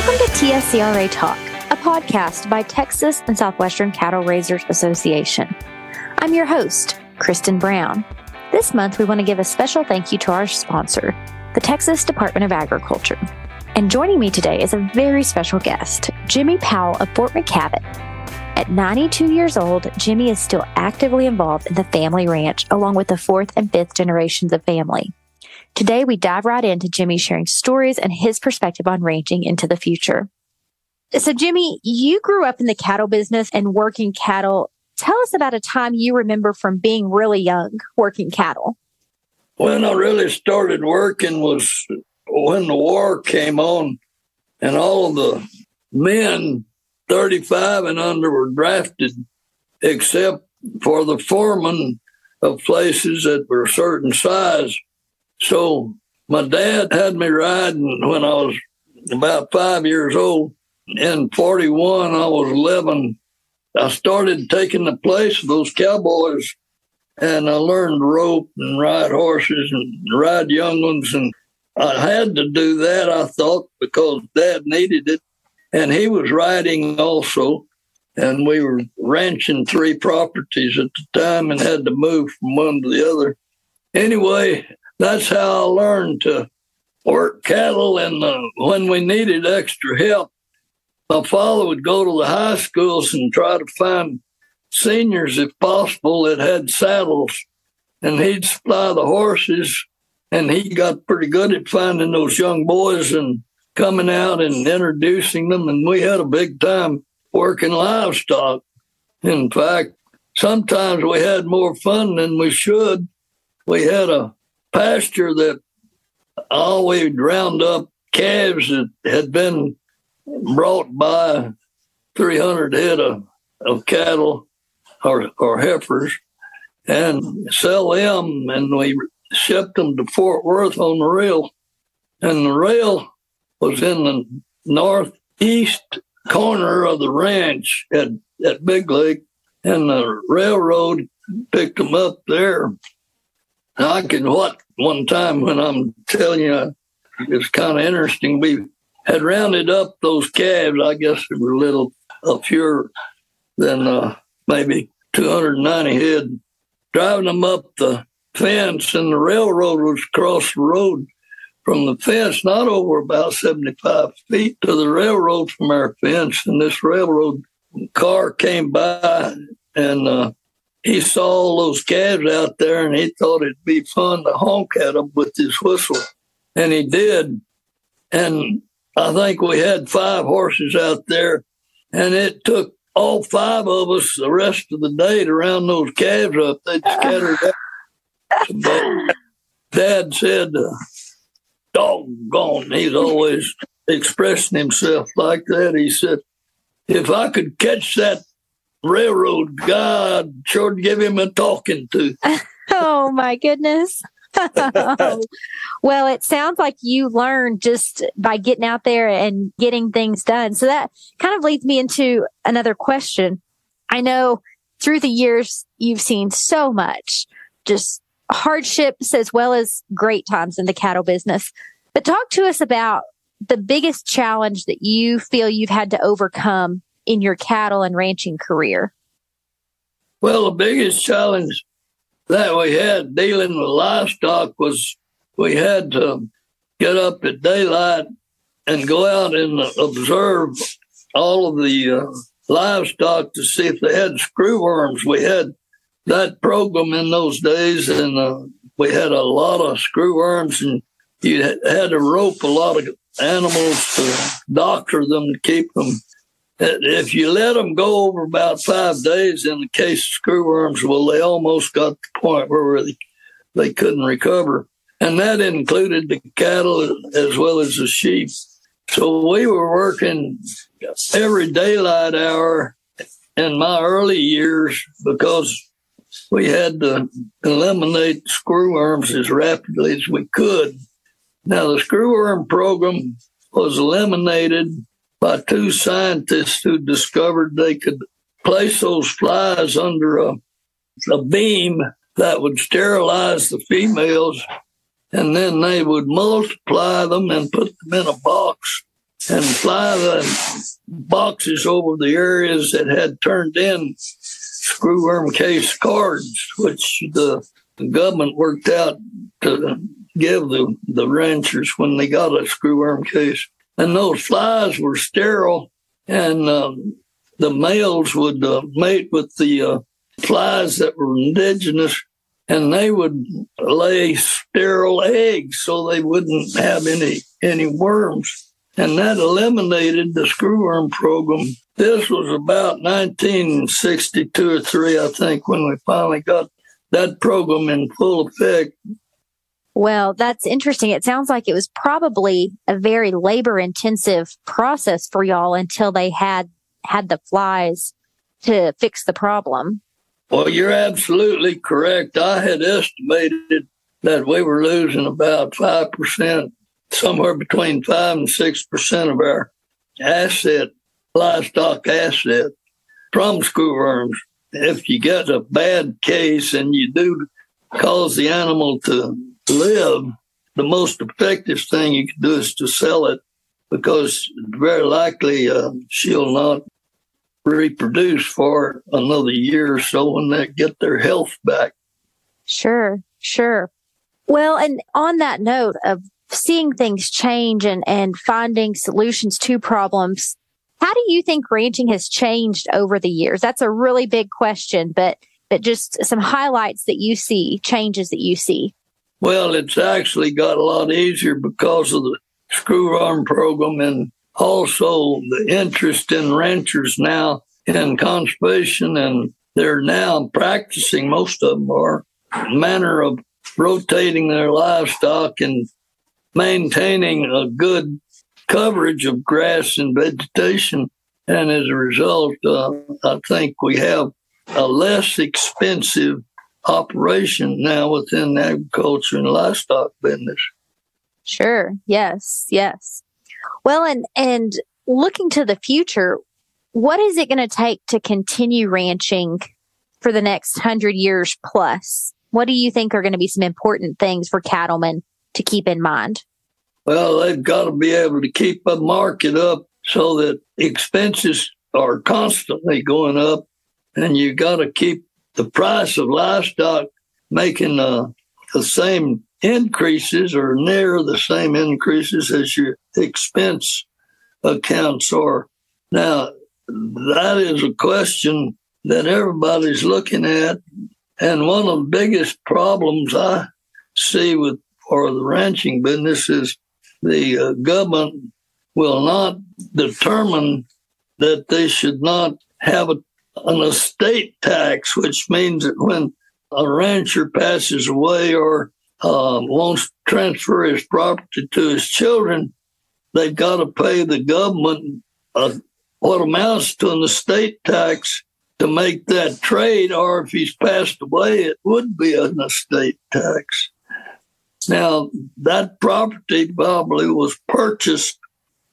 Welcome to TSCRA Talk, a podcast by Texas and Southwestern Cattle Raisers Association. I'm your host, Kristen Brown. This month, we want to give a special thank you to our sponsor, the Texas Department of Agriculture. And joining me today is a very special guest, Jimmie Powell of Fort McKavett. At 92 years old, Jimmie is still actively involved in the family ranch, along with the fourth and fifth generations of family. Today, we dive right into Jimmie sharing stories and his perspective on ranching into the future. So, Jimmie, you grew up in the cattle business and working cattle. Tell us about a time you remember from being really young working cattle. When I really started working was when the war came on, and all of the men 35 and under were drafted, except for the foremen of places that were a certain size. So my dad had me riding when I was about five years old. In 41, I was 11. I started taking the place of those cowboys and I learned to rope and ride horses and ride young ones. And I had to do that, I thought, because dad needed it. And he was riding also. And we were ranching three properties at the time and had to move from one to the other. Anyway, that's how I learned to work cattle. And uh, when we needed extra help, my father would go to the high schools and try to find seniors, if possible, that had saddles. And he'd supply the horses. And he got pretty good at finding those young boys and coming out and introducing them. And we had a big time working livestock. In fact, sometimes we had more fun than we should. We had a pasture that always round up calves that had been brought by 300 head of, of cattle or, or heifers and sell them. And we shipped them to Fort Worth on the rail. And the rail was in the northeast corner of the ranch at, at Big Lake. And the railroad picked them up there I can what one time when I'm telling you, it's kind of interesting. We had rounded up those calves. I guess they were a little uh, fewer than uh, maybe 290 head, driving them up the fence, and the railroad was across the road from the fence, not over about 75 feet to the railroad from our fence. And this railroad car came by and uh, he saw all those calves out there and he thought it'd be fun to honk at them with his whistle. And he did. And I think we had five horses out there and it took all five of us the rest of the day to round those calves up. They'd scattered out. But Dad said, uh, doggone, he's always expressing himself like that. He said, if I could catch that railroad God sure give him a talking to. oh my goodness. well, it sounds like you learned just by getting out there and getting things done. So that kind of leads me into another question. I know through the years you've seen so much just hardships as well as great times in the cattle business. But talk to us about the biggest challenge that you feel you've had to overcome in your cattle and ranching career? Well, the biggest challenge that we had dealing with livestock was we had to get up at daylight and go out and observe all of the uh, livestock to see if they had screwworms. We had that program in those days, and uh, we had a lot of screwworms, and you had to rope a lot of animals to doctor them to keep them if you let them go over about five days in the case of screwworms, well, they almost got the point where they, they couldn't recover. And that included the cattle as well as the sheep. So we were working every daylight hour in my early years because we had to eliminate screwworms as rapidly as we could. Now, the screwworm program was eliminated by two scientists who discovered they could place those flies under a, a beam that would sterilize the females and then they would multiply them and put them in a box and fly the boxes over the areas that had turned in screwworm case cards, which the, government worked out to give the, the ranchers when they got a screwworm case. And those flies were sterile, and um, the males would uh, mate with the uh, flies that were indigenous, and they would lay sterile eggs so they wouldn't have any any worms. And that eliminated the screwworm program. This was about 1962 or three, I think, when we finally got that program in full effect. Well, that's interesting. It sounds like it was probably a very labor intensive process for y'all until they had had the flies to fix the problem. Well, you're absolutely correct. I had estimated that we were losing about 5%, somewhere between 5 and 6% of our asset, livestock asset from screwworms. If you get a bad case and you do cause the animal to live, the most effective thing you can do is to sell it because very likely uh, she'll not reproduce for another year or so when they get their health back. Sure, sure. Well, and on that note of seeing things change and, and finding solutions to problems, how do you think ranching has changed over the years? That's a really big question, but but just some highlights that you see, changes that you see. Well, it's actually got a lot easier because of the screwworm program and also the interest in ranchers now in conservation, and they're now practicing, most of them are, manner of rotating their livestock and maintaining a good coverage of grass and vegetation. And as a result, uh, I think we have a less expensive operation now within the agriculture and livestock business. Sure. Yes. Yes. Well, and and looking to the future, what is it going to take to continue ranching for the next hundred years plus? What do you think are going to be some important things for cattlemen to keep in mind? Well, they've got to be able to keep a market up so that expenses are constantly going up, and you've got to keep the price of livestock making uh, the same increases or near the same increases as your expense accounts are. Now, that is a question that everybody's looking at. And one of the biggest problems I see with for the ranching business is the uh, government will not determine that they should not have a, an estate tax, which means that when a rancher passes away or uh, wants to transfer his property to his children, they've got to pay the government a, what amounts to an estate tax to make that trade, or if he's passed away, it would be an estate tax. Now, that property probably was purchased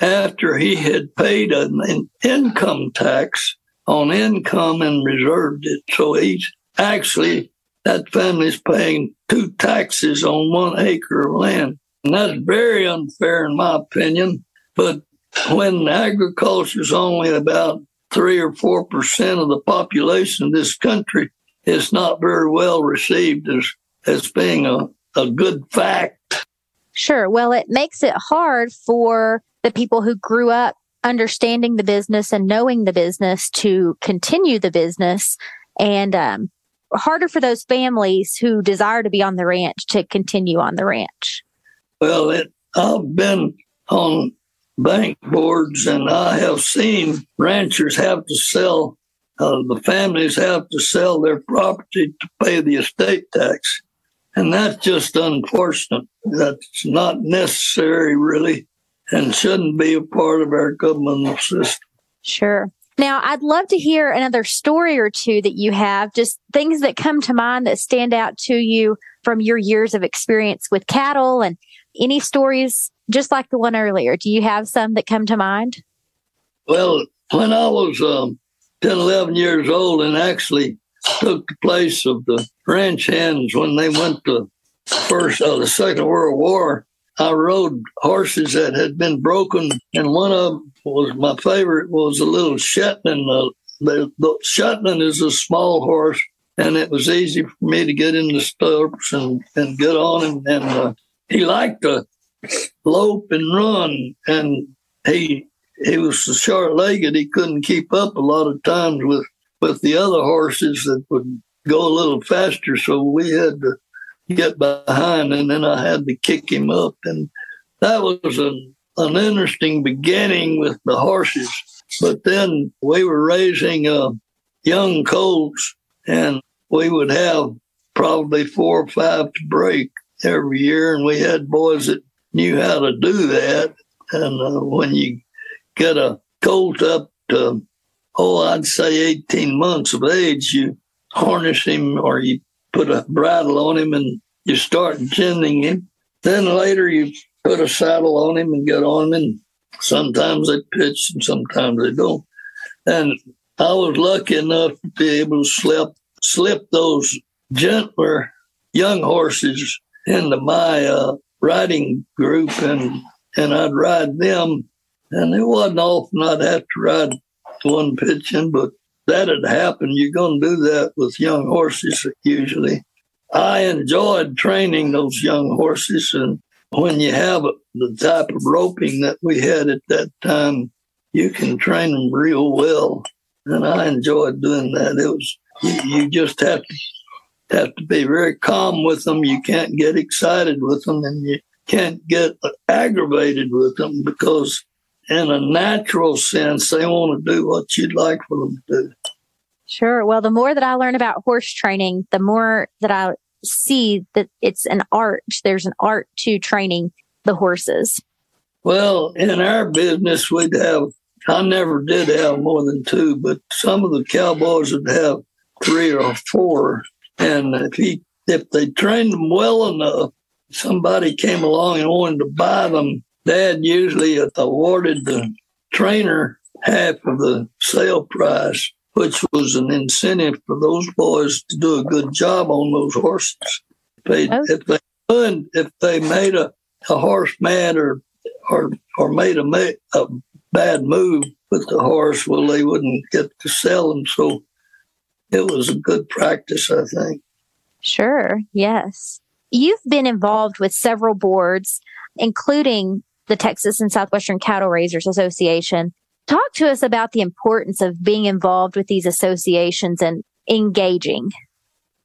after he had paid an income tax on income and reserved it. So he's actually, that family's paying two taxes on one acre of land. And that's very unfair, in my opinion. But when agriculture is only about three or four percent of the population of this country, it's not very well received as as being a, a good fact. Sure. Well, it makes it hard for the people who grew up understanding the business and knowing the business to continue the business and um, harder for those families who desire to be on the ranch to continue on the ranch. Well, it, I've been on bank boards, and I have seen ranchers have to sell, uh, the families have to sell their property to pay the estate tax. And that's just unfortunate. That's not necessary, really, and shouldn't be a part of our governmental system. Sure. Now, I'd love to hear another story or two that you have, just things that come to mind that stand out to you from your years of experience with cattle and any stories just like the one earlier. Do you have some that come to mind? Well, when I was um, 10, 11 years old and actually took the place of the ranch hands when they went to first uh, the Second World War, I rode horses that had been broken, and one of them was my favorite was a little Shetland. Uh, the, the Shetland is a small horse, and it was easy for me to get in the stirrups and, and get on him. And uh, he liked to lope and run, and he he was so short legged he couldn't keep up a lot of times with with the other horses that would go a little faster. So we had to get behind, and then I had to kick him up, and that was an an interesting beginning with the horses. But then we were raising uh, young colts, and we would have probably four or five to break every year, and we had boys that knew how to do that. And uh, when you get a colt up to, oh, I'd say 18 months of age, you harness him or you put a bridle on him and you start ginning him. Then later you put a saddle on him and get on him. And sometimes they pitch and sometimes they don't. And I was lucky enough to be able to slip slip those gentler young horses into my uh, riding group, and and I'd ride them. And it wasn't often I'd have to ride one pitching, but that had happened. You're going to do that with young horses usually. I enjoyed training those young horses, and when you have the type of roping that we had at that time, you can train them real well. And I enjoyed doing that. It was you, you just have to have to be very calm with them. You can't get excited with them, and you can't get aggravated with them because, in a natural sense, they want to do what you'd like for them to do. Sure. Well, the more that I learn about horse training, the more that I see that it's an art. There's an art to training the horses. Well, in our business, we'd have, I never did have more than two, but some of the cowboys would have three or four. And if he, if they trained them well enough, somebody came along and wanted to buy them, Dad usually awarded the trainer half of the sale price, which was an incentive for those boys to do a good job on those horses. If they, oh. if they if they made a, a horse mad or or or made a, a bad move with the horse, well, they wouldn't get to sell them. So it was a good practice, I think. Sure, yes. You've been involved with several boards, including the Texas and Southwestern Cattle Raisers Association. Talk to us about the importance of being involved with these associations and engaging.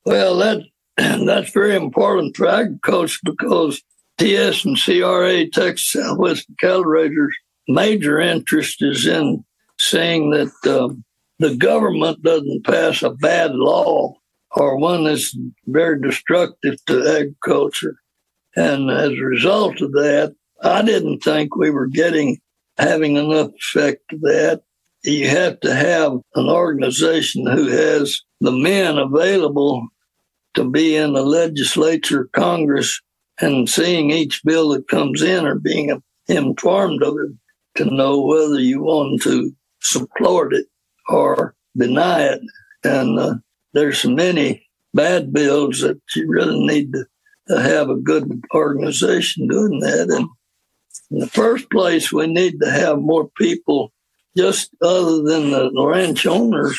Well, that that's very important for agriculture because TS and CRA, Texas Southwestern Cattle Raisers, major interest is in seeing that um, the government doesn't pass a bad law or one that's very destructive to agriculture. And as a result of that, I didn't think we were getting having enough effect of that. You have to have an organization who has the men available to be in the legislature, Congress, and seeing each bill that comes in or being informed of it to know whether you want to support it or deny it. And uh, there's many bad bills that you really need to, to have a good organization doing that. And in the first place, we need to have more people, just other than the ranch owners,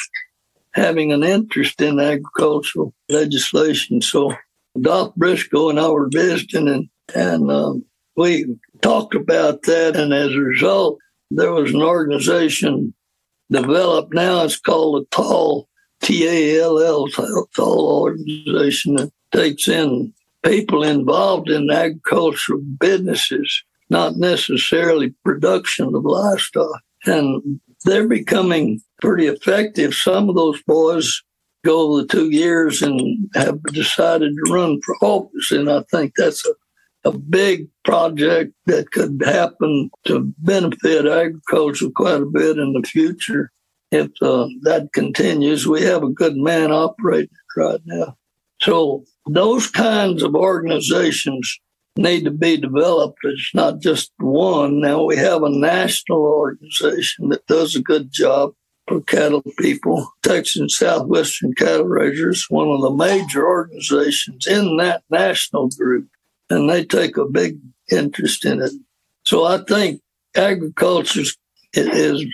having an interest in agricultural legislation. So Doc Briscoe and I were visiting, and and um, we talked about that. And as a result, there was an organization developed now. It's called the Tall T A L L Tall organization that takes in people involved in agricultural businesses, not necessarily production of livestock. And they're becoming pretty effective. Some of those boys go the two years and have decided to run for office. And I think that's a a big project that could happen to benefit agriculture quite a bit in the future. If uh, that continues, we have a good man operating right now. So those kinds of organizations need to be developed. It's not just one. Now we have a national organization that does a good job for cattle people. Texas Southwestern Cattle Raisers, one of the major organizations in that national group. and they take a big interest in it. So I think agriculture is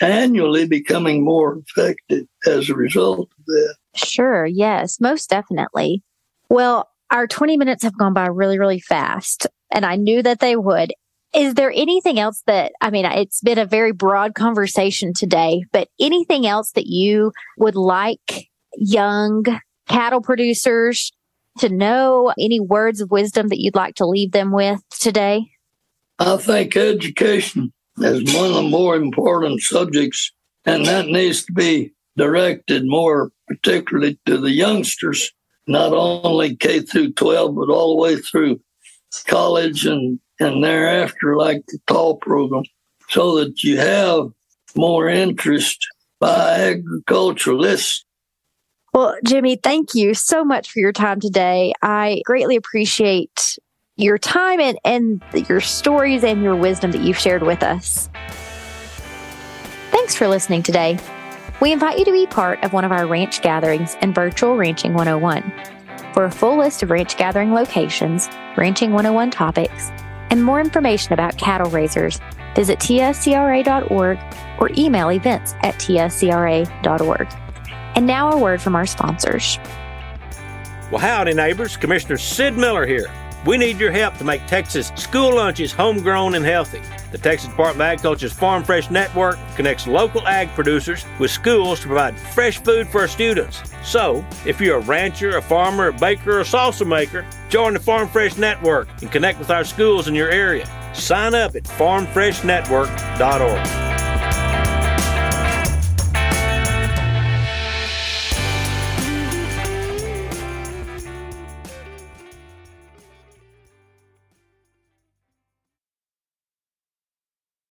annually becoming more effective as a result of that. Sure, yes, most definitely. Well, our 20 minutes have gone by really, really fast, and I knew that they would. Is there anything else that, I mean, it's been a very broad conversation today, but anything else that you would like young cattle producers to know? Any words of wisdom that you'd like to leave them with today? I think education is one of the more important subjects, and that needs to be directed more particularly to the youngsters, not only K through 12, but all the way through college and, and thereafter, like the TALL program, so that you have more interest by agriculturalists. Well, Jimmie, thank you so much for your time today. I greatly appreciate your time and, and your stories and your wisdom that you've shared with us. Thanks for listening today. We invite you to be part of one of our ranch gatherings and virtual Ranching 101. For a full list of ranch gathering locations, Ranching 101 topics, and more information about cattle raisers, visit tscra.org or email events at tscra.org. And now a word from our sponsors. Well, howdy, neighbors. Commissioner Sid Miller here. We need your help to make Texas school lunches homegrown and healthy. The Texas Department of Agriculture's Farm Fresh Network connects local ag producers with schools to provide fresh food for our students. So, if you're a rancher, a farmer, a baker, or a salsa maker, join the Farm Fresh Network and connect with our schools in your area. Sign up at farmfreshnetwork.org.